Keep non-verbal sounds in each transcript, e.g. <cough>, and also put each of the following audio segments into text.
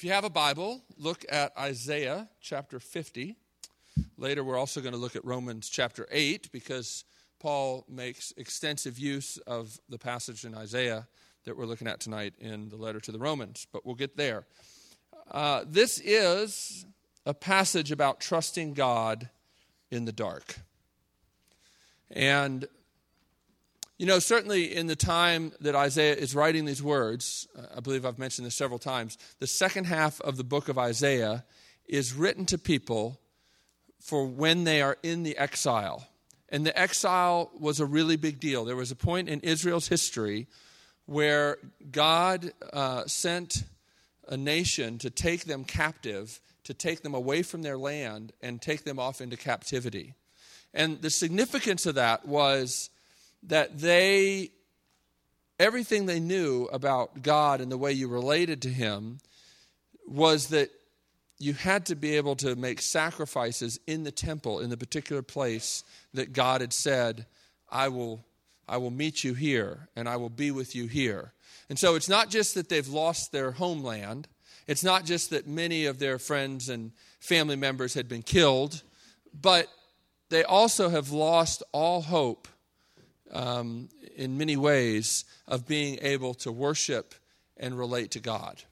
If you have a Bible, look at Isaiah chapter 50. Later, we're also going to look at Romans chapter 8 because Paul makes extensive use of the passage in Isaiah that we're looking at tonight in the letter to the Romans, but we'll get there. Uh, this is a passage about trusting God in the dark. And you know, certainly in the time that Isaiah is writing these words, uh, I believe I've mentioned this several times, the second half of the book of Isaiah is written to people for when they are in the exile. And the exile was a really big deal. There was a point in Israel's history where God uh, sent a nation to take them captive, to take them away from their land, and take them off into captivity. And the significance of that was that they, everything they knew about God and the way you related to Him was that you had to be able to make sacrifices in the temple, in the particular place that God had said, I will, I will meet you here and I will be with you here. And so it's not just that they've lost their homeland, it's not just that many of their friends and family members had been killed, but they also have lost all hope um, in many ways of being able to worship and relate to God.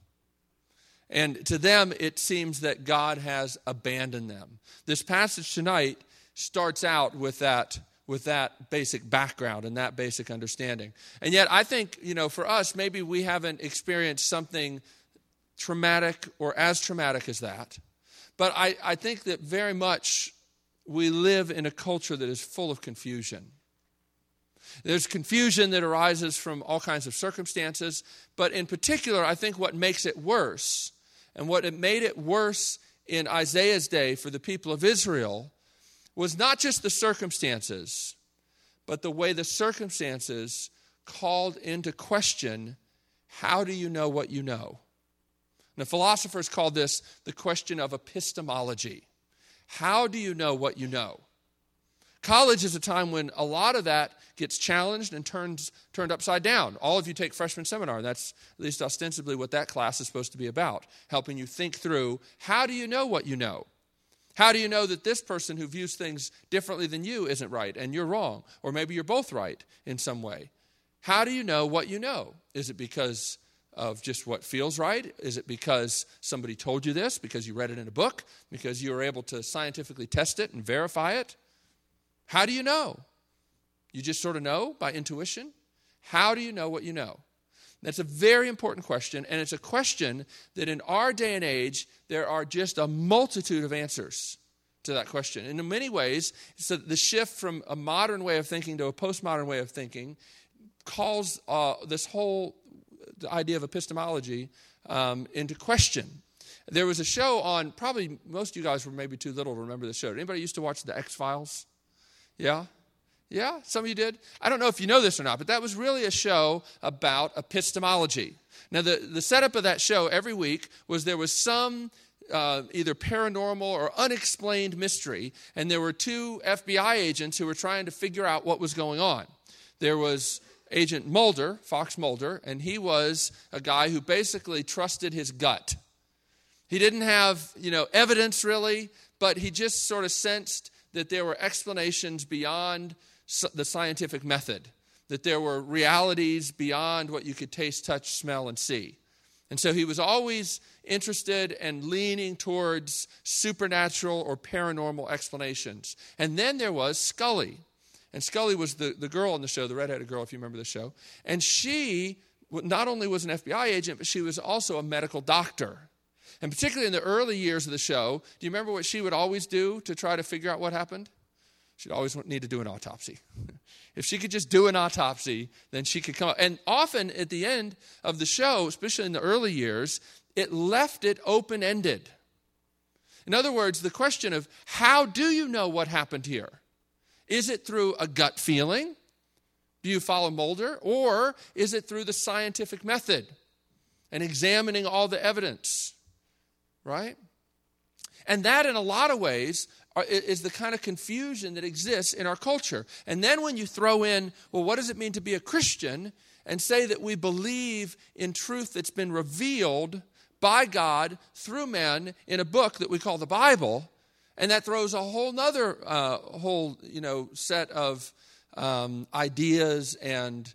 And to them, it seems that God has abandoned them. This passage tonight starts out with that, with that basic background and that basic understanding. And yet, I think, you know, for us, maybe we haven't experienced something traumatic or as traumatic as that. But I, I think that very much we live in a culture that is full of confusion. There's confusion that arises from all kinds of circumstances, but in particular, I think what makes it worse, and what it made it worse in Isaiah's day for the people of Israel, was not just the circumstances, but the way the circumstances called into question how do you know what you know? Now, philosophers call this the question of epistemology. How do you know what you know? College is a time when a lot of that gets challenged and turned, turned upside down. All of you take freshman seminar, and that's at least ostensibly what that class is supposed to be about, helping you think through how do you know what you know? How do you know that this person who views things differently than you isn't right and you're wrong? Or maybe you're both right in some way. How do you know what you know? Is it because of just what feels right? Is it because somebody told you this, because you read it in a book, because you were able to scientifically test it and verify it? How do you know? You just sort of know by intuition? How do you know what you know? That's a very important question, and it's a question that in our day and age, there are just a multitude of answers to that question. And in many ways, so the shift from a modern way of thinking to a postmodern way of thinking calls uh, this whole idea of epistemology um, into question. There was a show on, probably most of you guys were maybe too little to remember the show. Anybody used to watch The X Files? Yeah? Yeah? Some of you did? I don't know if you know this or not, but that was really a show about epistemology. Now, the, the setup of that show every week was there was some uh, either paranormal or unexplained mystery, and there were two FBI agents who were trying to figure out what was going on. There was Agent Mulder, Fox Mulder, and he was a guy who basically trusted his gut. He didn't have, you know, evidence really, but he just sort of sensed that there were explanations beyond the scientific method, that there were realities beyond what you could taste, touch, smell, and see. And so he was always interested and leaning towards supernatural or paranormal explanations. And then there was Scully. And Scully was the, the girl on the show, the redheaded girl, if you remember the show. And she not only was an FBI agent, but she was also a medical doctor. And particularly in the early years of the show, do you remember what she would always do to try to figure out what happened? She'd always need to do an autopsy. <laughs> if she could just do an autopsy, then she could come up. And often at the end of the show, especially in the early years, it left it open ended. In other words, the question of how do you know what happened here? Is it through a gut feeling? Do you follow Mulder? Or is it through the scientific method and examining all the evidence? Right? And that, in a lot of ways, is the kind of confusion that exists in our culture. And then when you throw in, well, what does it mean to be a Christian? And say that we believe in truth that's been revealed by God through men in a book that we call the Bible, and that throws a whole nother uh, whole you know set of um, ideas and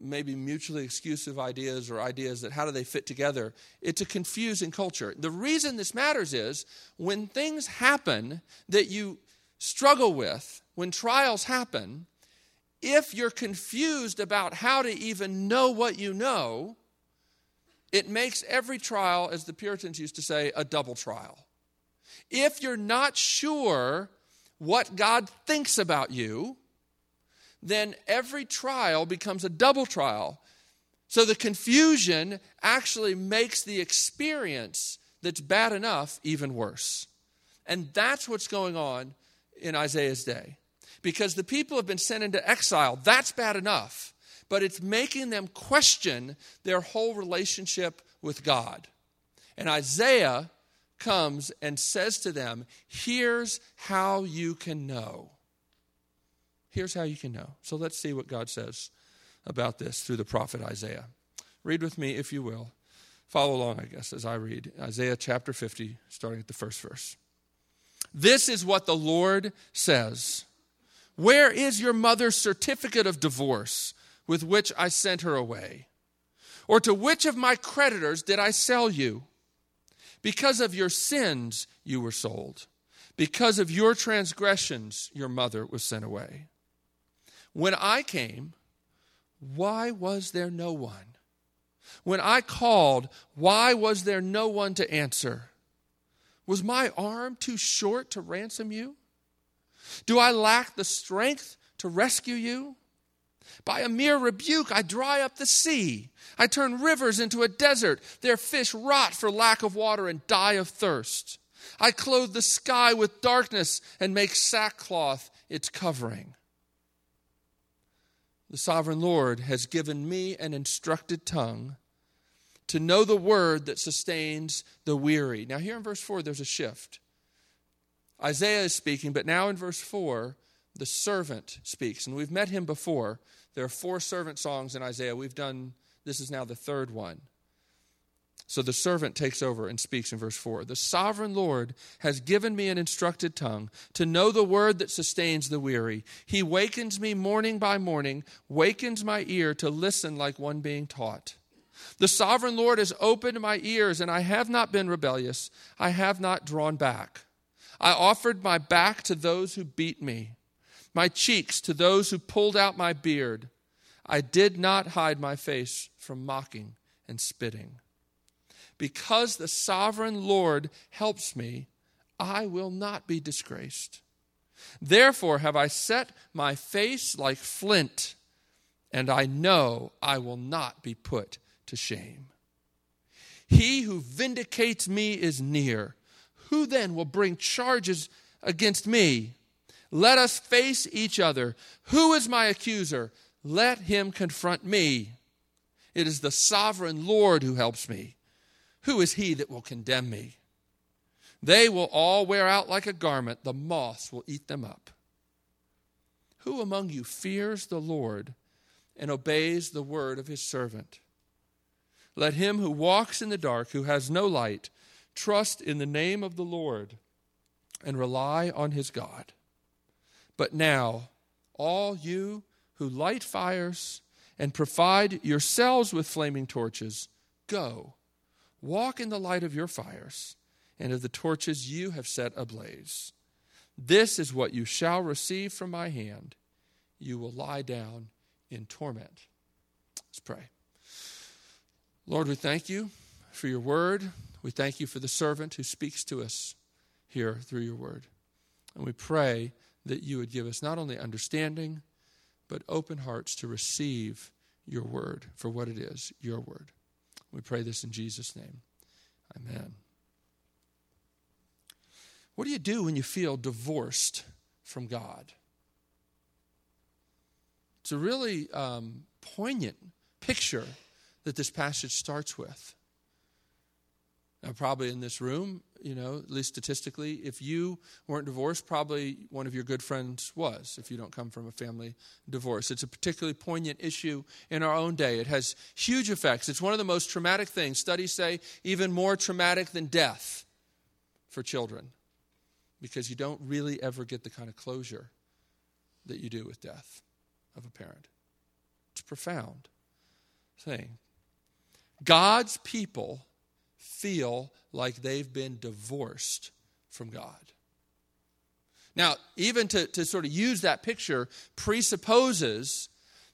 maybe mutually exclusive ideas or ideas that how do they fit together? It's a confusing culture. The reason this matters is when things happen that you struggle with when trials happen if you're confused about how to even know what you know it makes every trial as the puritans used to say a double trial. If you're not sure what god thinks about you then every trial becomes a double trial. So the confusion actually makes the experience that's bad enough even worse. And that's what's going on in Isaiah's day. Because the people have been sent into exile, that's bad enough. But it's making them question their whole relationship with God. And Isaiah comes and says to them, Here's how you can know. Here's how you can know. So let's see what God says about this through the prophet Isaiah. Read with me, if you will. Follow along, I guess, as I read Isaiah chapter 50, starting at the first verse. This is what the Lord says Where is your mother's certificate of divorce with which I sent her away? Or to which of my creditors did I sell you? Because of your sins you were sold. Because of your transgressions your mother was sent away. When I came, why was there no one? When I called, why was there no one to answer? Was my arm too short to ransom you? Do I lack the strength to rescue you? By a mere rebuke, I dry up the sea. I turn rivers into a desert. Their fish rot for lack of water and die of thirst. I clothe the sky with darkness and make sackcloth its covering. The sovereign Lord has given me an instructed tongue to know the word that sustains the weary. Now, here in verse 4, there's a shift. Isaiah is speaking, but now in verse 4, the servant speaks. And we've met him before. There are four servant songs in Isaiah. We've done, this is now the third one. So the servant takes over and speaks in verse 4. The sovereign Lord has given me an instructed tongue to know the word that sustains the weary. He wakens me morning by morning, wakens my ear to listen like one being taught. The sovereign Lord has opened my ears, and I have not been rebellious. I have not drawn back. I offered my back to those who beat me, my cheeks to those who pulled out my beard. I did not hide my face from mocking and spitting. Because the sovereign Lord helps me, I will not be disgraced. Therefore have I set my face like flint, and I know I will not be put to shame. He who vindicates me is near. Who then will bring charges against me? Let us face each other. Who is my accuser? Let him confront me. It is the sovereign Lord who helps me. Who is he that will condemn me? They will all wear out like a garment, the moths will eat them up. Who among you fears the Lord and obeys the word of his servant? Let him who walks in the dark, who has no light, trust in the name of the Lord and rely on his God. But now, all you who light fires and provide yourselves with flaming torches, go Walk in the light of your fires and of the torches you have set ablaze. This is what you shall receive from my hand. You will lie down in torment. Let's pray. Lord, we thank you for your word. We thank you for the servant who speaks to us here through your word. And we pray that you would give us not only understanding, but open hearts to receive your word for what it is, your word. We pray this in Jesus' name. Amen. What do you do when you feel divorced from God? It's a really um, poignant picture that this passage starts with. Now, probably in this room, you know, at least statistically, if you weren't divorced, probably one of your good friends was, if you don't come from a family divorce. It's a particularly poignant issue in our own day. It has huge effects. It's one of the most traumatic things. Studies say even more traumatic than death for children because you don't really ever get the kind of closure that you do with death of a parent. It's a profound thing. God's people feel like they've been divorced from God. Now, even to, to sort of use that picture presupposes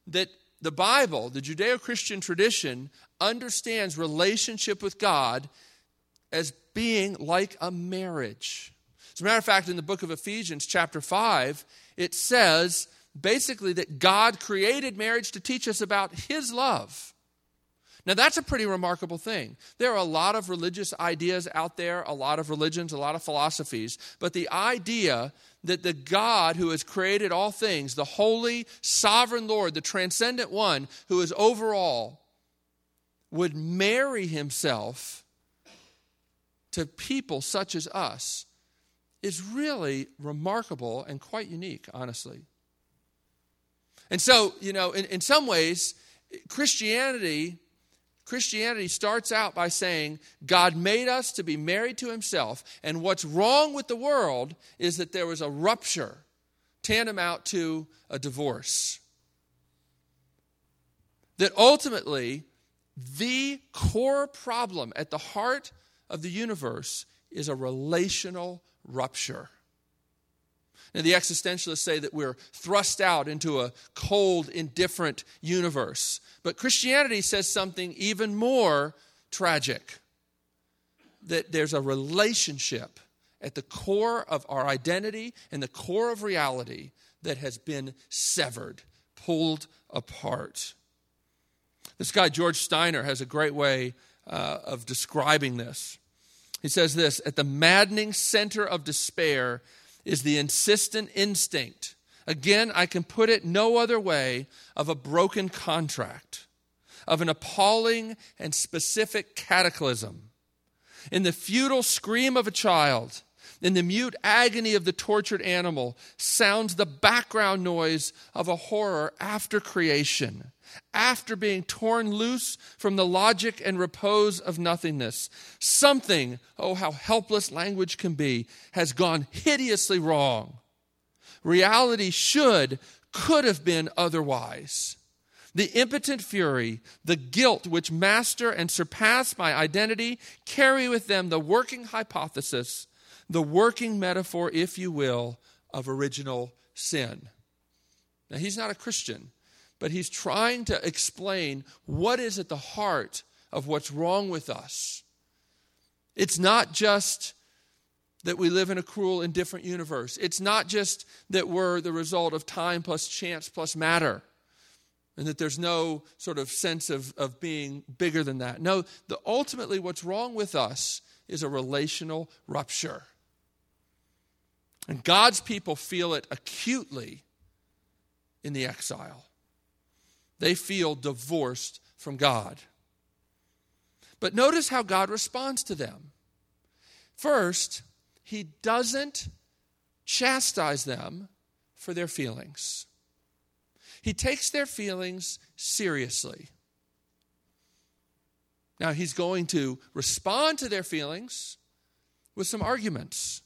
that the Bible, the Judeo Christian tradition, understands relationship with God as being like a marriage. As a matter of fact, in the book of Ephesians, chapter 5, it says basically that God created marriage to teach us about His love. Now, that's a pretty remarkable thing. There are a lot of religious ideas out there, a lot of religions, a lot of philosophies, but the idea that the God who has created all things, the holy, sovereign Lord, the transcendent one who is over all, would marry himself to people such as us is really remarkable and quite unique, honestly. And so, you know, in, in some ways, Christianity Christianity starts out by saying God made us to be married to himself, and what's wrong with the world is that there was a rupture tantamount to a divorce. That ultimately, the core problem at the heart of the universe is a relational rupture. Now, the existentialists say that we're thrust out into a cold, indifferent universe. But Christianity says something even more tragic that there's a relationship at the core of our identity and the core of reality that has been severed, pulled apart. This guy, George Steiner, has a great way uh, of describing this. He says this At the maddening center of despair is the insistent instinct. Again, I can put it no other way of a broken contract, of an appalling and specific cataclysm. In the futile scream of a child, in the mute agony of the tortured animal, sounds the background noise of a horror after creation after being torn loose from the logic and repose of nothingness. Something, oh, how helpless language can be, has gone hideously wrong. Reality should, could have been otherwise. The impotent fury, the guilt which master and surpass my identity carry with them the working hypothesis, the working metaphor, if you will, of original sin. Now, he's not a Christian but he's trying to explain what is at the heart of what's wrong with us. It's not just that we live in a cruel, indifferent universe. It's not just that we're the result of time plus chance plus matter, and that there's no sort of sense of, of being bigger than that. No, the, ultimately, what's wrong with us is a relational rupture. And God's people feel it acutely in the exile. They feel divorced from God. But notice how God responds to them. First, He doesn't chastise them for their feelings, He takes their feelings seriously. Now, He's going to respond to their feelings with some arguments.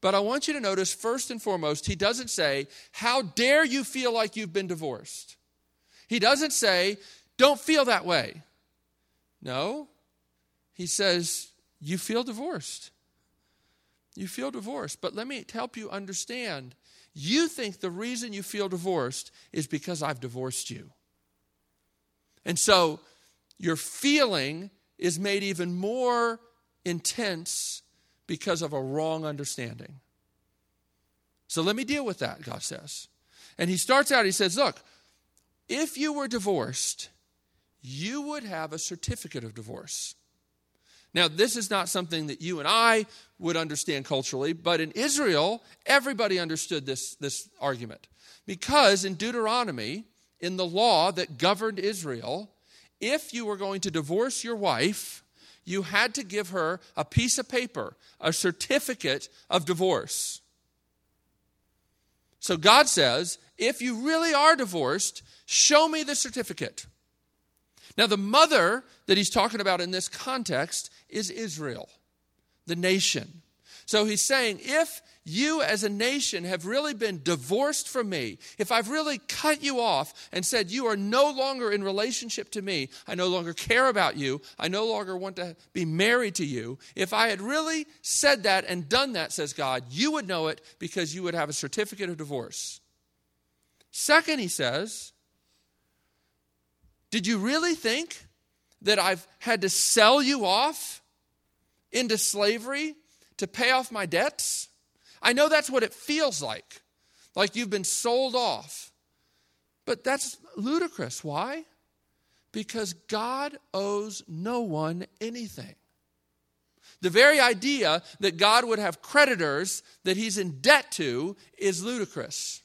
But I want you to notice, first and foremost, he doesn't say, How dare you feel like you've been divorced? He doesn't say, don't feel that way. No, he says, you feel divorced. You feel divorced. But let me help you understand. You think the reason you feel divorced is because I've divorced you. And so your feeling is made even more intense because of a wrong understanding. So let me deal with that, God says. And he starts out, he says, Look, if you were divorced, you would have a certificate of divorce. Now, this is not something that you and I would understand culturally, but in Israel, everybody understood this, this argument. Because in Deuteronomy, in the law that governed Israel, if you were going to divorce your wife, you had to give her a piece of paper, a certificate of divorce. So God says, if you really are divorced, show me the certificate. Now, the mother that he's talking about in this context is Israel, the nation. So he's saying, if you as a nation have really been divorced from me, if I've really cut you off and said you are no longer in relationship to me, I no longer care about you, I no longer want to be married to you, if I had really said that and done that, says God, you would know it because you would have a certificate of divorce. Second, he says, did you really think that I've had to sell you off into slavery to pay off my debts? I know that's what it feels like, like you've been sold off. But that's ludicrous. Why? Because God owes no one anything. The very idea that God would have creditors that he's in debt to is ludicrous.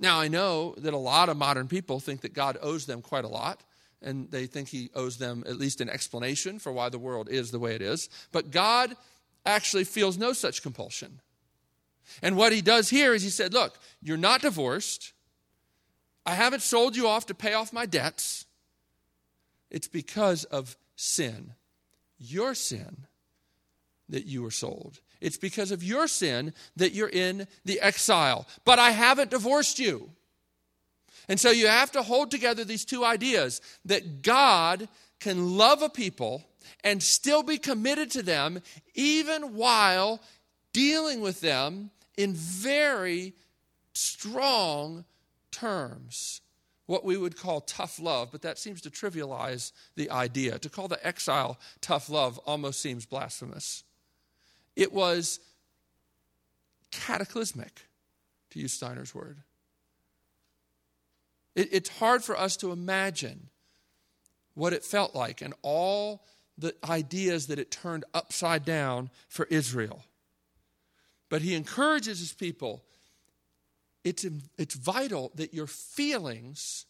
Now, I know that a lot of modern people think that God owes them quite a lot, and they think he owes them at least an explanation for why the world is the way it is. But God actually feels no such compulsion. And what he does here is he said, Look, you're not divorced. I haven't sold you off to pay off my debts. It's because of sin, your sin, that you were sold. It's because of your sin that you're in the exile. But I haven't divorced you. And so you have to hold together these two ideas that God can love a people and still be committed to them, even while dealing with them in very strong terms. What we would call tough love, but that seems to trivialize the idea. To call the exile tough love almost seems blasphemous. It was cataclysmic, to use Steiner's word. It, it's hard for us to imagine what it felt like and all the ideas that it turned upside down for Israel. But he encourages his people it's, it's vital that your feelings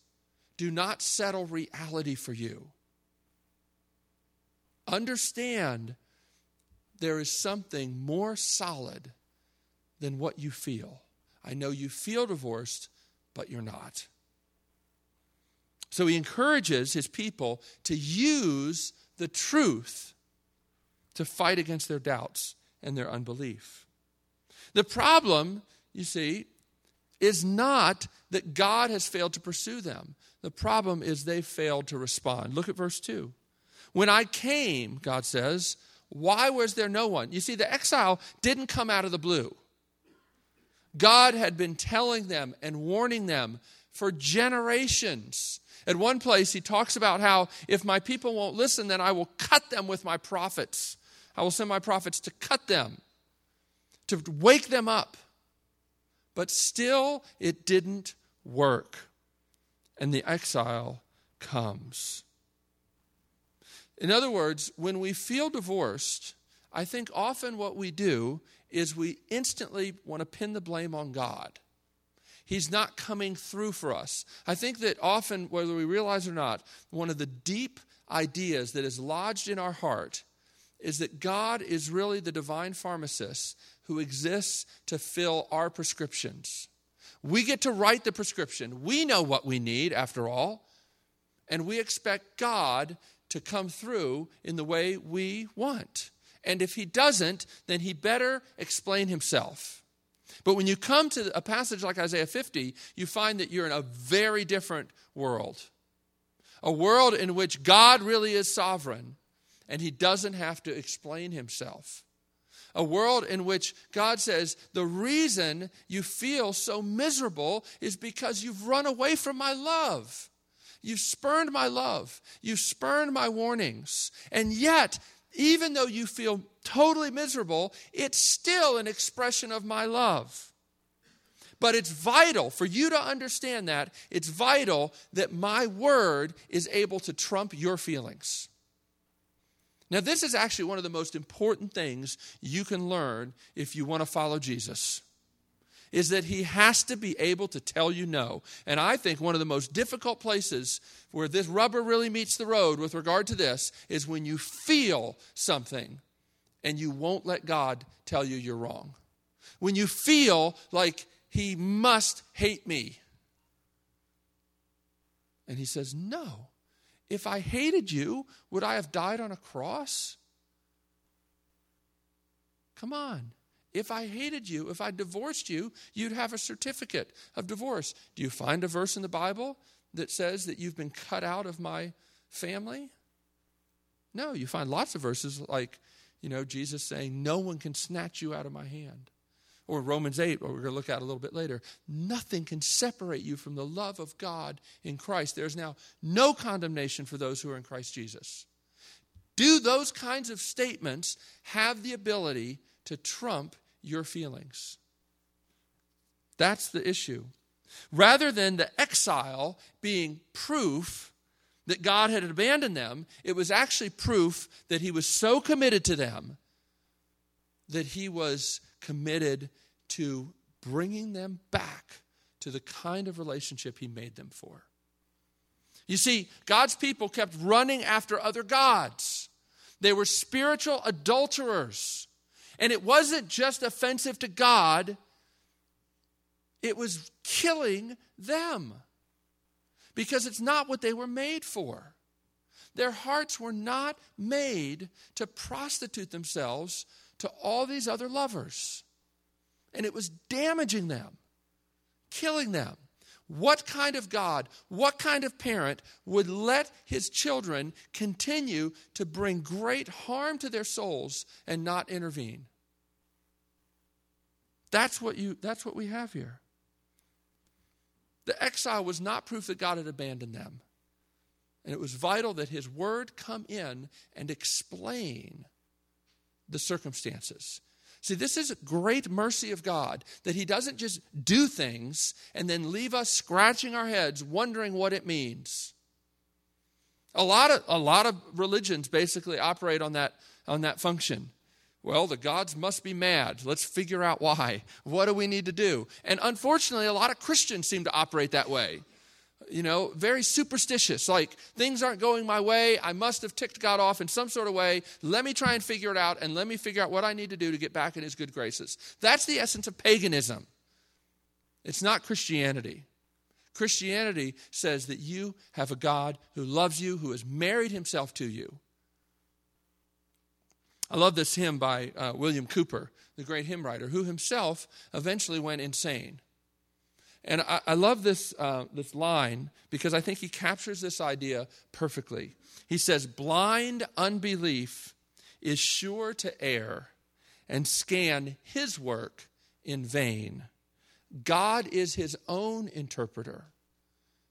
do not settle reality for you. Understand there is something more solid than what you feel. I know you feel divorced, but you're not. So he encourages his people to use the truth to fight against their doubts and their unbelief. The problem, you see, is not that God has failed to pursue them. The problem is they failed to respond. Look at verse 2. When I came, God says, why was there no one? You see, the exile didn't come out of the blue. God had been telling them and warning them for generations. At one place, he talks about how if my people won't listen, then I will cut them with my prophets. I will send my prophets to cut them, to wake them up. But still, it didn't work. And the exile comes. In other words, when we feel divorced, I think often what we do is we instantly want to pin the blame on God. He's not coming through for us. I think that often, whether we realize or not, one of the deep ideas that is lodged in our heart is that God is really the divine pharmacist who exists to fill our prescriptions. We get to write the prescription. We know what we need, after all, and we expect God to come through in the way we want. And if he doesn't, then he better explain himself. But when you come to a passage like Isaiah 50, you find that you're in a very different world. A world in which God really is sovereign and he doesn't have to explain himself. A world in which God says, the reason you feel so miserable is because you've run away from my love. You've spurned my love. You've spurned my warnings. And yet, even though you feel totally miserable, it's still an expression of my love. But it's vital for you to understand that. It's vital that my word is able to trump your feelings. Now, this is actually one of the most important things you can learn if you want to follow Jesus. is that he has to be able to tell you no. And I think one of the most difficult places where this rubber really meets the road with regard to this is when you feel something and you won't let God tell you you're wrong. When you feel like he must hate me. And he says, No. If I hated you, would I have died on a cross? Come on. If I hated you, if I divorced you, you'd have a certificate of divorce. Do you find a verse in the Bible that says that you've been cut out of my family? No, you find lots of verses like, you know, Jesus saying, No one can snatch you out of my hand. Or Romans 8, what we're going to look at a little bit later. Nothing can separate you from the love of God in Christ. There's now no condemnation for those who are in Christ Jesus. Do those kinds of statements have the ability to trump your feelings. That's the issue. Rather than the exile being proof that God had abandoned them, it was actually proof that He was so committed to them that He was committed to bringing them back to the kind of relationship He made them for. You see, God's people kept running after other gods. They were spiritual adulterers. And it wasn't just offensive to God, it was killing them because it's not what they were made for. Their hearts were not made to prostitute themselves to all these other lovers. And it was damaging them, killing them. What kind of God, what kind of parent would let his children continue to bring great harm to their souls and not intervene? That's what, you, that's what we have here. The exile was not proof that God had abandoned them. And it was vital that his word come in and explain the circumstances. See, this is great mercy of God that He doesn't just do things and then leave us scratching our heads wondering what it means. A lot of, a lot of religions basically operate on that, on that function. Well, the gods must be mad. Let's figure out why. What do we need to do? And unfortunately, a lot of Christians seem to operate that way you know, very superstitious. Like, things aren't going my way. I must have ticked God off in some sort of way. Let me try and figure it out, and let me figure out what I need to do to get back in His good graces. That's the essence of paganism. It's not Christianity. Christianity says that you have a God who loves you, who has married Himself to you. I love this hymn by uh, William Cowper, the great hymn writer, who himself eventually went insane. And I, I love this, uh, this line because I think he captures this idea perfectly. He says, Blind unbelief is sure to err and scan his work in vain. God is his own interpreter,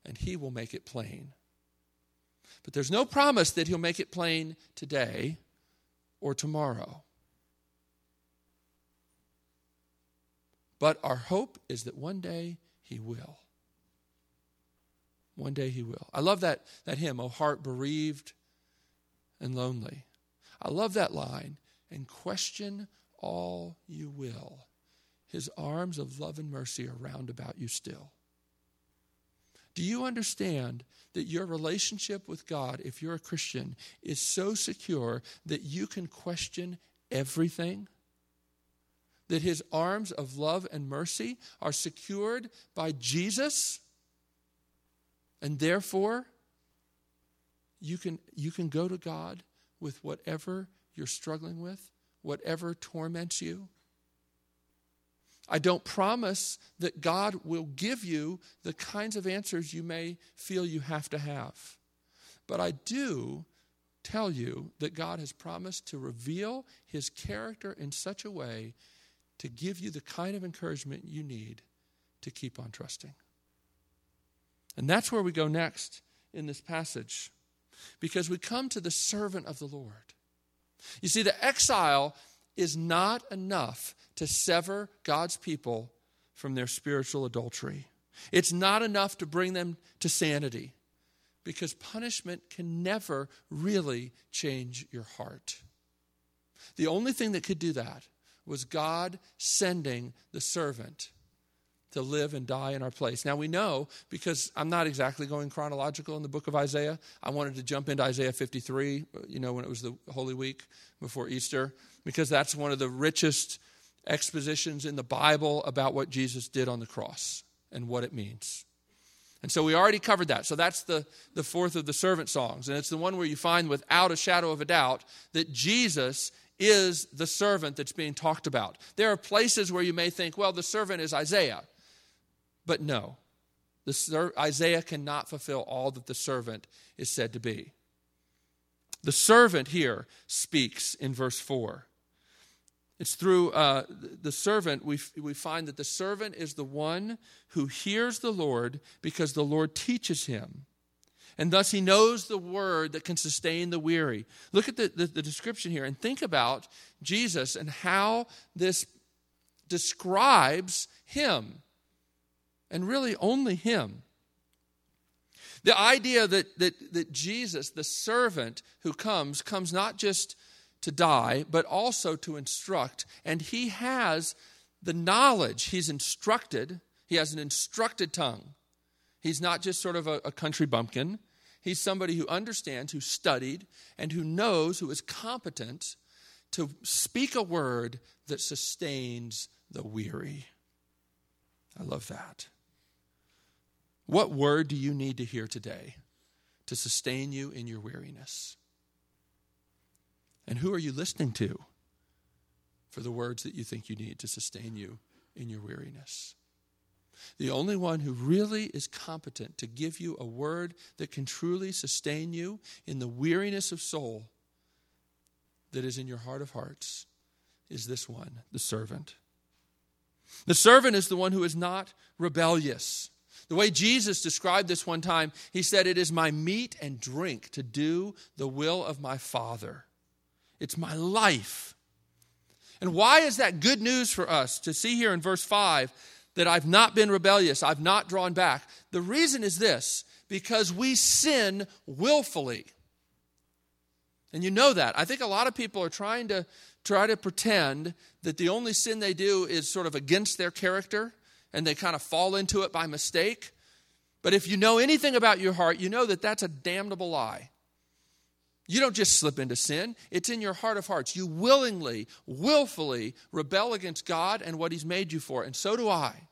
and he will make it plain. But there's no promise that he'll make it plain today or tomorrow. But our hope is that one day he will. One day He will. I love that, that hymn, O heart bereaved and lonely. I love that line. And question all you will. His arms of love and mercy are round about you still. Do you understand that your relationship with God, if you're a Christian, is so secure that you can question everything? That his arms of love and mercy are secured by Jesus. And therefore, you can, you can go to God with whatever you're struggling with, whatever torments you. I don't promise that God will give you the kinds of answers you may feel you have to have. But I do tell you that God has promised to reveal his character in such a way to give you the kind of encouragement you need to keep on trusting. And that's where we go next in this passage, because we come to the servant of the Lord. You see, the exile is not enough to sever God's people from their spiritual adultery. It's not enough to bring them to sanity because punishment can never really change your heart. The only thing that could do that was God sending the servant to live and die in our place. Now we know because I'm not exactly going chronological in the book of Isaiah. I wanted to jump into Isaiah 53, you know, when it was the Holy Week before Easter, because that's one of the richest expositions in the Bible about what Jesus did on the cross and what it means. And so we already covered that. So that's the, the fourth of the servant songs. And it's the one where you find without a shadow of a doubt that Jesus is the servant that's being talked about. There are places where you may think, well, the servant is Isaiah. But no, the, Isaiah cannot fulfill all that the servant is said to be. The servant here speaks in verse 4. It's through uh, the servant we, we find that the servant is the one who hears the Lord because the Lord teaches him. And thus he knows the word that can sustain the weary. Look at the, the, the description here and think about Jesus and how this describes him and really only Him. The idea that, that, that Jesus, the servant who comes, comes not just to die, but also to instruct. And He has the knowledge. He's instructed, He has an instructed tongue. He's not just sort of a, a country bumpkin. He's somebody who understands, who studied, and who knows, who is competent to speak a word that sustains the weary. I love that. What word do you need to hear today to sustain you in your weariness? And who are you listening to for the words that you think you need to sustain you in your weariness? The only one who really is competent to give you a word that can truly sustain you in the weariness of soul that is in your heart of hearts is this one, the servant. The servant is the one who is not rebellious. The way Jesus described this one time, he said, It is my meat and drink to do the will of my Father. It's my life. And why is that good news for us to see here in verse 5 that I've not been rebellious, I've not drawn back? The reason is this because we sin willfully. And you know that. I think a lot of people are trying to try to pretend that the only sin they do is sort of against their character and they kind of fall into it by mistake. But if you know anything about your heart, you know that that's a damnable lie. You don't just slip into sin, it's in your heart of hearts. You willingly, willfully rebel against God and what He's made you for, and so do I.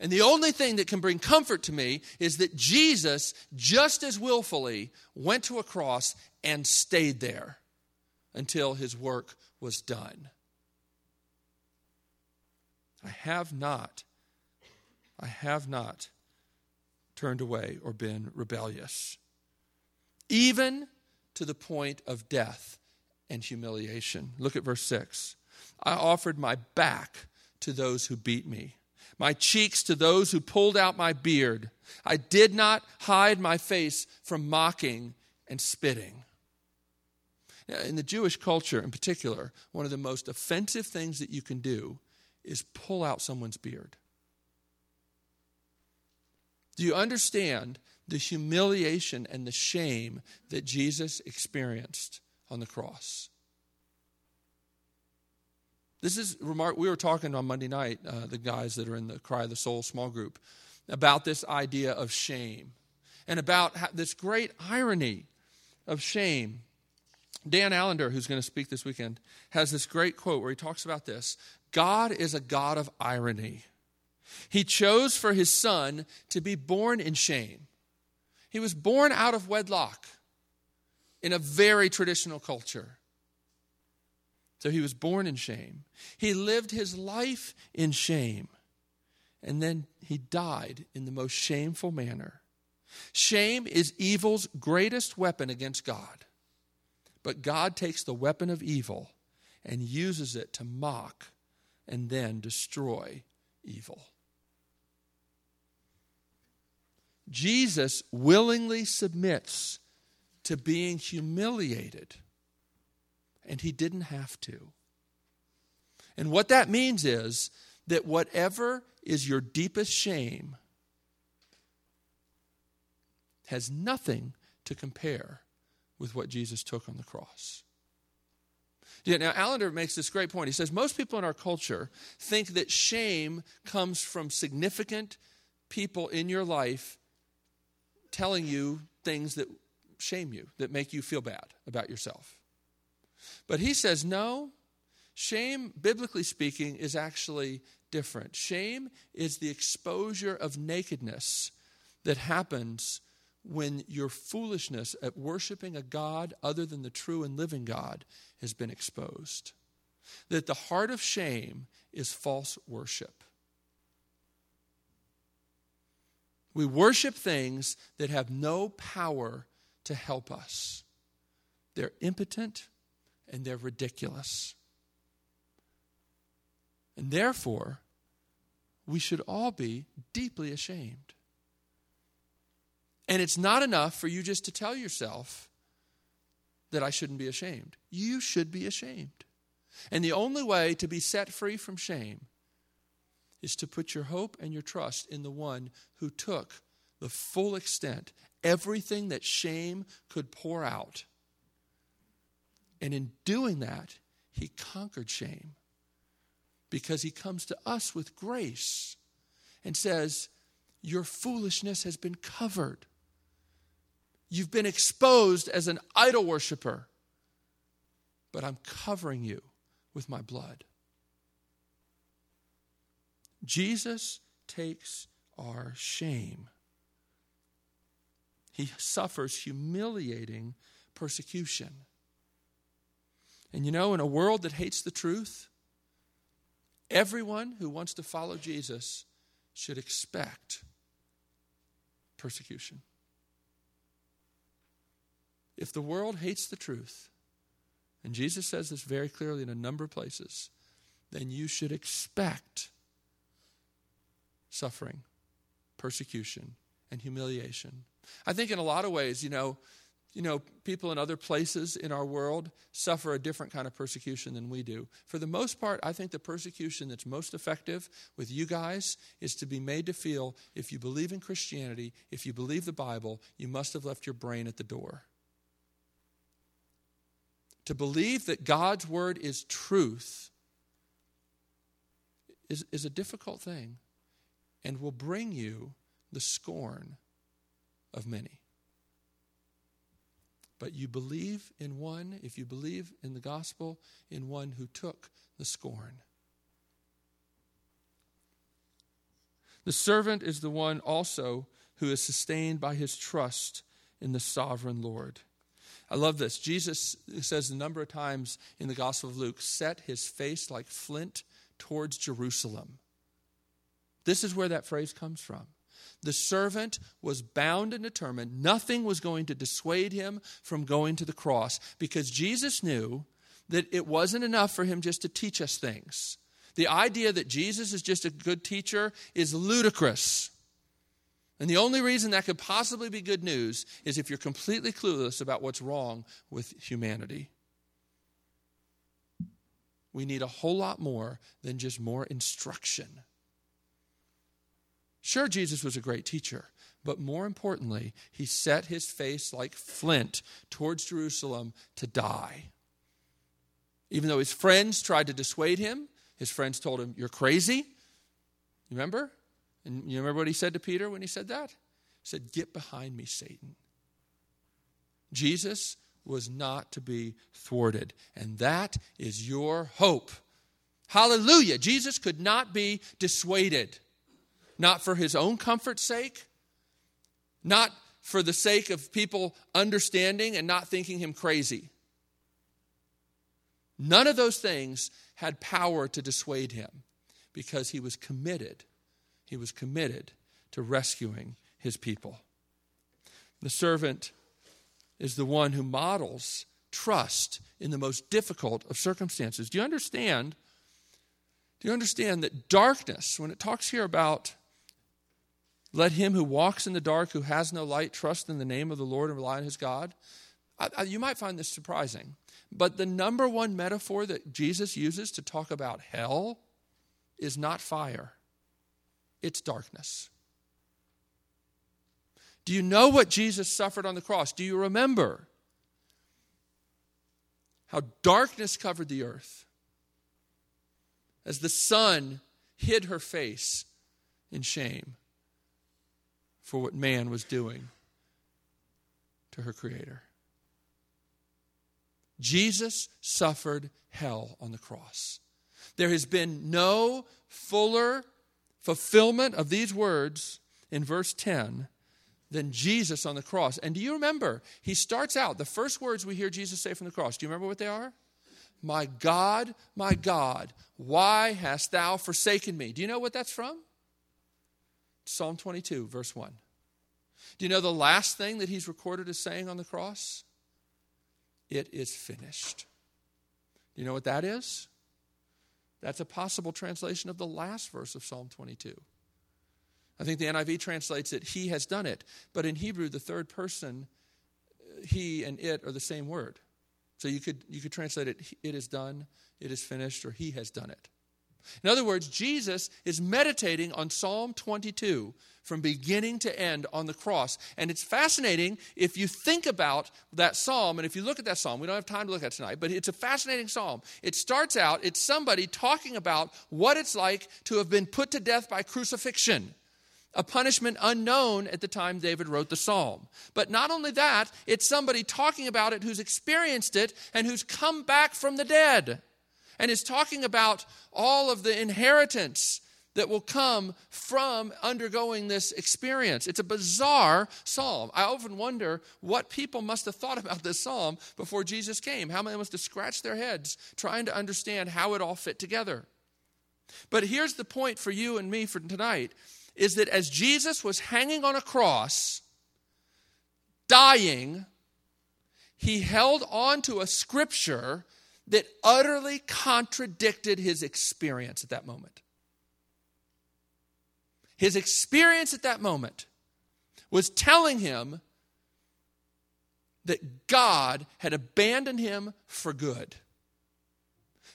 And the only thing that can bring comfort to me is that Jesus, just as willfully, went to a cross and stayed there until His work was done. I have not I have not turned away or been rebellious, even to the point of death and humiliation. Look at verse 6. I offered my back to those who beat me, my cheeks to those who pulled out my beard. I did not hide my face from mocking and spitting. In the Jewish culture in particular, one of the most offensive things that you can do is pull out someone's beard. Do you understand the humiliation and the shame that Jesus experienced on the cross? This is remark. We were talking on Monday night, uh, the guys that are in the Cry of the Soul small group, about this idea of shame and about how, this great irony of shame. Dan Allender, who's going to speak this weekend, has this great quote where he talks about this God is a God of irony. He chose for his son to be born in shame. He was born out of wedlock in a very traditional culture. So he was born in shame. He lived his life in shame. And then he died in the most shameful manner. Shame is evil's greatest weapon against God. But God takes the weapon of evil and uses it to mock and then destroy evil. Jesus willingly submits to being humiliated, and he didn't have to. And what that means is that whatever is your deepest shame has nothing to compare with what Jesus took on the cross. Yeah, now Allender makes this great point. He says most people in our culture think that shame comes from significant people in your life telling you things that shame you, that make you feel bad about yourself. But he says, no, shame, biblically speaking, is actually different. Shame is the exposure of nakedness that happens when your foolishness at worshiping a God other than the true and living God has been exposed. That the heart of shame is false worship. We worship things that have no power to help us. They're impotent and they're ridiculous. And therefore, we should all be deeply ashamed. And it's not enough for you just to tell yourself that I shouldn't be ashamed. You should be ashamed. And the only way to be set free from shame is to put your hope and your trust in the one who took the full extent, everything that shame could pour out. And in doing that, he conquered shame because he comes to us with grace and says, Your foolishness has been covered. You've been exposed as an idol worshiper, but I'm covering you with my blood. Jesus takes our shame. He suffers humiliating persecution. And you know, in a world that hates the truth, everyone who wants to follow Jesus should expect persecution. If the world hates the truth, and Jesus says this very clearly in a number of places, then you should expect suffering, persecution, and humiliation. I think in a lot of ways, you know, you know, people in other places in our world suffer a different kind of persecution than we do. For the most part, I think the persecution that's most effective with you guys is to be made to feel if you believe in Christianity, if you believe the Bible, you must have left your brain at the door. To believe that God's word is truth is, is a difficult thing and will bring you the scorn of many. But you believe in one, if you believe in the gospel, in one who took the scorn. The servant is the one also who is sustained by his trust in the sovereign Lord. I love this. Jesus says a number of times in the Gospel of Luke, set his face like flint towards Jerusalem. This is where that phrase comes from. The servant was bound and determined. Nothing was going to dissuade him from going to the cross because Jesus knew that it wasn't enough for him just to teach us things. The idea that Jesus is just a good teacher is ludicrous. And the only reason that could possibly be good news is if you're completely clueless about what's wrong with humanity. We need a whole lot more than just more instruction. Sure, Jesus was a great teacher, but more importantly, he set his face like flint towards Jerusalem to die. Even though his friends tried to dissuade him, his friends told him, You're crazy. Remember? And you remember what he said to Peter when he said that? He said, Get behind me, Satan. Jesus was not to be thwarted, and that is your hope. Hallelujah. Jesus could not be dissuaded, not for his own comfort's sake, not for the sake of people understanding and not thinking him crazy. None of those things had power to dissuade him because he was committed he was committed to rescuing his people. The servant is the one who models trust in the most difficult of circumstances. Do you understand? Do you understand that darkness, when it talks here about let him who walks in the dark, who has no light, trust in the name of the Lord and rely on his God? I, I, you might find this surprising. But the number one metaphor that Jesus uses to talk about hell is not fire it's darkness. Do you know what Jesus suffered on the cross? Do you remember? how darkness covered the earth, as the sun hid her face in shame for what man was doing to her Creator. Jesus suffered hell on the cross. There has been no fuller fulfillment of these words in verse 10 than Jesus on the cross. And do you remember? He starts out, the first words we hear Jesus say from the cross, do you remember what they are? My God, my God, why hast thou forsaken me? Do you know what that's from? Psalm 22, verse 1. Do you know the last thing that he's recorded as saying on the cross? It is finished. Do you know what that is? That's a possible translation of the last verse of Psalm 22. I think the NIV translates it, He has done it. But in Hebrew, the third person, uh, He and it are the same word. So you could, you could translate it, It is done, it is finished, or He has done it. In other words, Jesus is meditating on Psalm 22 from beginning to end on the cross. And it's fascinating if you think about that psalm, and if you look at that psalm, we don't have time to look at tonight, but it's a fascinating psalm. It starts out, it's somebody talking about what it's like to have been put to death by crucifixion a punishment unknown at the time David wrote the psalm. But not only that, it's somebody talking about it who's experienced it and who's come back from the dead and is talking about all of the inheritance that will come from undergoing this experience. It's a bizarre psalm. I often wonder what people must have thought about this psalm before Jesus came. How many must have scratched their heads trying to understand how it all fit together. But here's the point for you and me for tonight is that as Jesus was hanging on a cross, dying, he held on to a scripture that utterly contradicted his experience at that moment. His experience at that moment was telling him that God had abandoned him for good.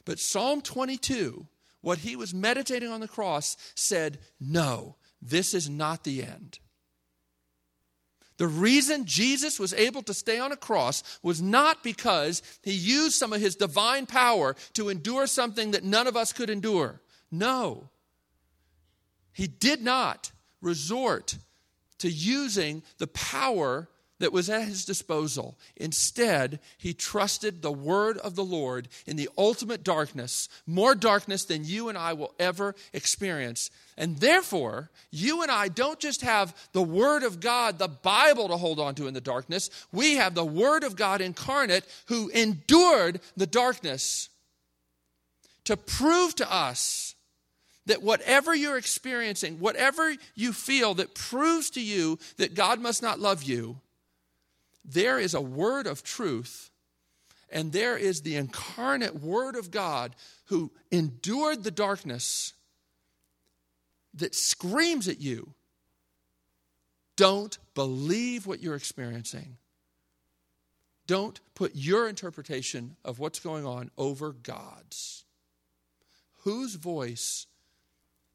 But Psalm 22, what he was meditating on the cross, said, No, this is not the end. The reason Jesus was able to stay on a cross was not because he used some of his divine power to endure something that none of us could endure. No. He did not resort to using the power that was at his disposal. Instead, he trusted the word of the Lord in the ultimate darkness, more darkness than you and I will ever experience. And therefore, you and I don't just have the word of God, the Bible to hold on to in the darkness, we have the word of God incarnate who endured the darkness to prove to us that whatever you're experiencing, whatever you feel that proves to you that God must not love you, there is a word of truth, and there is the incarnate word of God who endured the darkness that screams at you don't believe what you're experiencing. Don't put your interpretation of what's going on over God's. Whose voice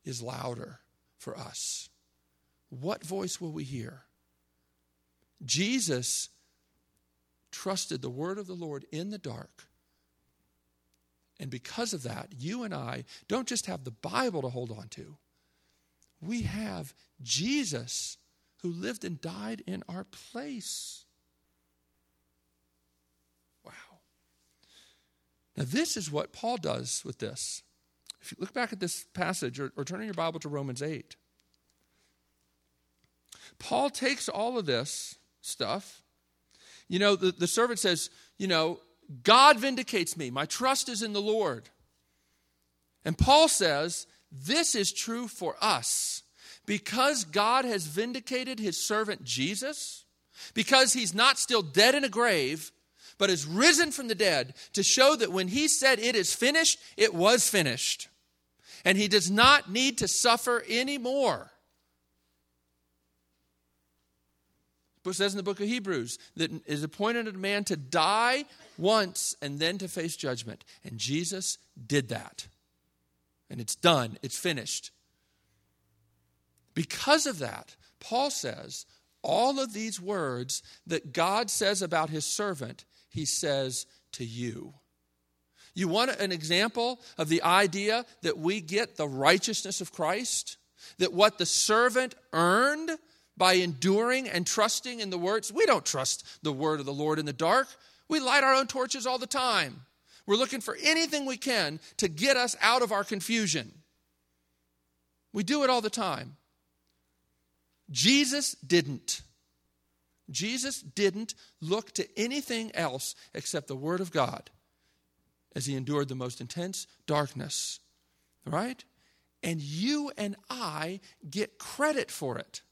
is louder for us? What voice will we hear? Jesus trusted the word of the Lord in the dark. And because of that, you and I don't just have the Bible to hold on to, we have Jesus who lived and died in our place. Wow. Now, this is what Paul does with this. If you look back at this passage or, or turn in your Bible to Romans 8, Paul takes all of this stuff you know, the, the servant says, You know, God vindicates me. My trust is in the Lord. And Paul says, This is true for us. Because God has vindicated his servant Jesus, because he's not still dead in a grave, but is risen from the dead to show that when he said it is finished, it was finished. And he does not need to suffer anymore. It says in the book of Hebrews that is appointed a man to die once and then to face judgment. And Jesus did that. And it's done, it's finished. Because of that, Paul says all of these words that God says about his servant, he says to you You want an example of the idea that we get the righteousness of Christ? That what the servant earned by enduring and trusting in the words, we don't trust the word of the Lord in the dark. We light our own torches all the time. We're looking for anything we can to get us out of our confusion. We do it all the time. Jesus didn't. Jesus didn't look to anything else except the Word of God as he endured the most intense darkness. Right? And you and I get credit for it.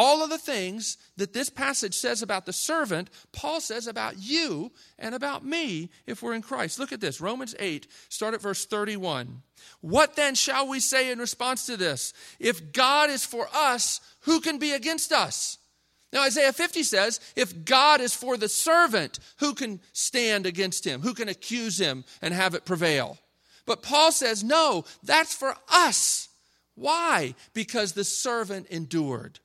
All of the things that this passage says about the servant, Paul says about you and about me if we're in Christ. Look at this Romans 8, start at verse 31. What then shall we say in response to this? If God is for us, who can be against us? Now, Isaiah 50 says, if God is for the servant, who can stand against him? Who can accuse him and have it prevail? But Paul says, no, that's for us. Why? Because the servant endured.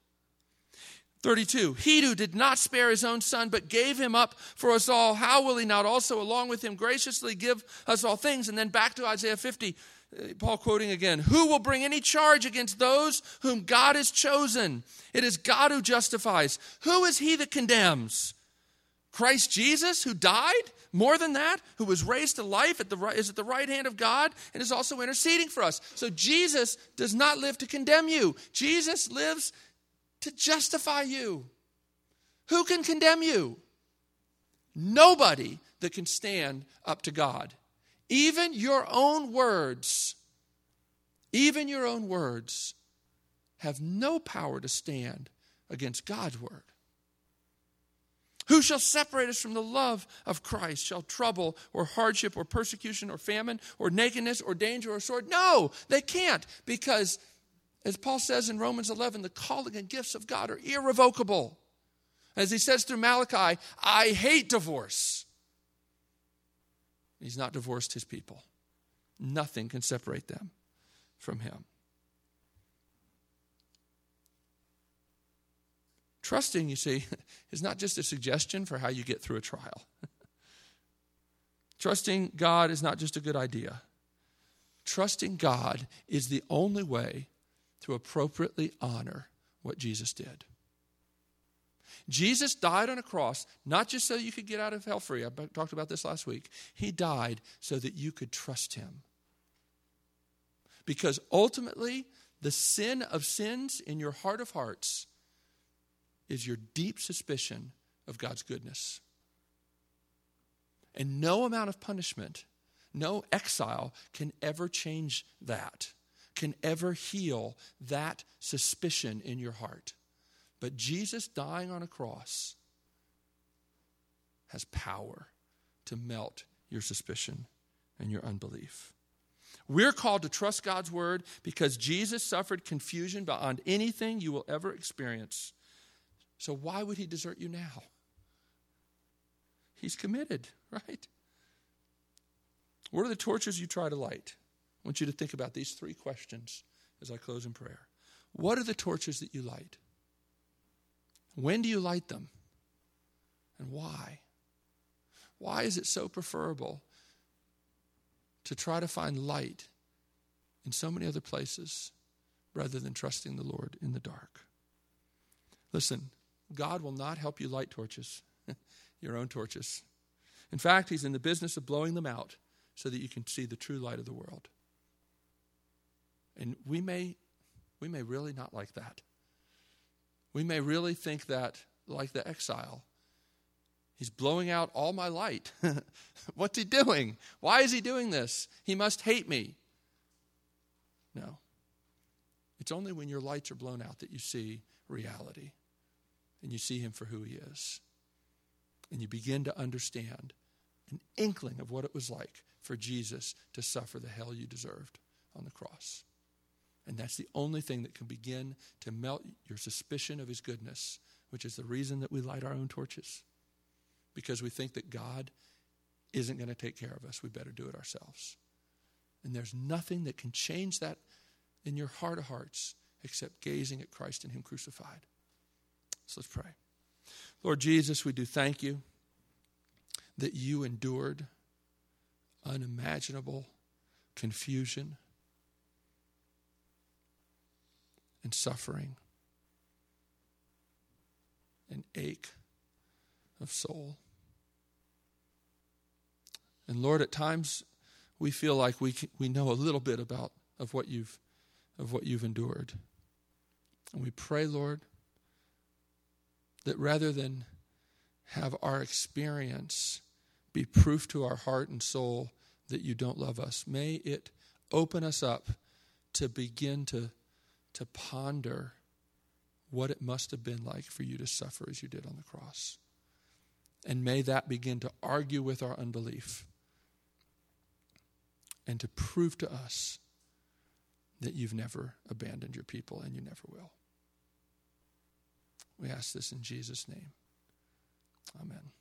32. He who did not spare his own son, but gave him up for us all, how will he not also, along with him, graciously give us all things? And then back to Isaiah 50. Uh, Paul quoting again, Who will bring any charge against those whom God has chosen? It is God who justifies. Who is he that condemns? Christ Jesus, who died? More than that, who was raised to life at the right, is at the right hand of God and is also interceding for us. So Jesus does not live to condemn you. Jesus lives to justify you. Who can condemn you? Nobody that can stand up to God. Even your own words, even your own words have no power to stand against God's word. Who shall separate us from the love of Christ? Shall trouble or hardship or persecution or famine or nakedness or danger or sword? No, they can't because, as Paul says in Romans 11, the calling and gifts of God are irrevocable. As he says through Malachi, I hate divorce. He's not divorced his people. Nothing can separate them from him. Trusting, you see, <laughs> is not just a suggestion for how you get through a trial. <laughs> Trusting God is not just a good idea. Trusting God is the only way to appropriately honor what Jesus did. Jesus died on a cross, not just so you could get out of hell free. I talked about this last week. He died so that you could trust him. Because ultimately, the sin of sins in your heart of hearts is your deep suspicion of God's goodness. And no amount of punishment, no exile can ever change that, can ever heal that suspicion in your heart. But Jesus dying on a cross has power to melt your suspicion and your unbelief. We're called to trust God's word because Jesus suffered confusion beyond anything you will ever experience. So, why would he desert you now? He's committed, <laughs> right? What are the torches you try to light? I want you to think about these three questions as I close in prayer. What are the torches that you light? When do you light them? And why? Why is it so preferable to try to find light in so many other places rather than trusting the Lord in the dark? Listen, God will not help you light torches, <laughs> your own torches. In fact, He's in the business of blowing them out so that you can see the true light of the world. And we may, we may really not like that. We may really think that, like the exile, he's blowing out all my light. <laughs> What's he doing? Why is he doing this? He must hate me. No. It's only when your lights are blown out that you see reality and you see him for who he is. And you begin to understand an inkling of what it was like for Jesus to suffer the hell you deserved on the cross. And that's the only thing that can begin to melt your suspicion of his goodness, which is the reason that we light our own torches. Because we think that God isn't going to take care of us. We better do it ourselves. And there's nothing that can change that in your heart of hearts except gazing at Christ and Him crucified. So let's pray. Lord Jesus, we do thank you that you endured unimaginable confusion and suffering and ache of soul. And Lord, at times we feel like we, we know a little bit about of what you've of what you've endured. And we pray, Lord, that rather than have our experience be proof to our heart and soul that you don't love us, may it open us up to begin to, to ponder what it must have been like for you to suffer as you did on the cross. And may that begin to argue with our unbelief and to prove to us that you've never abandoned your people and you never will. We ask this in Jesus' name. Amen.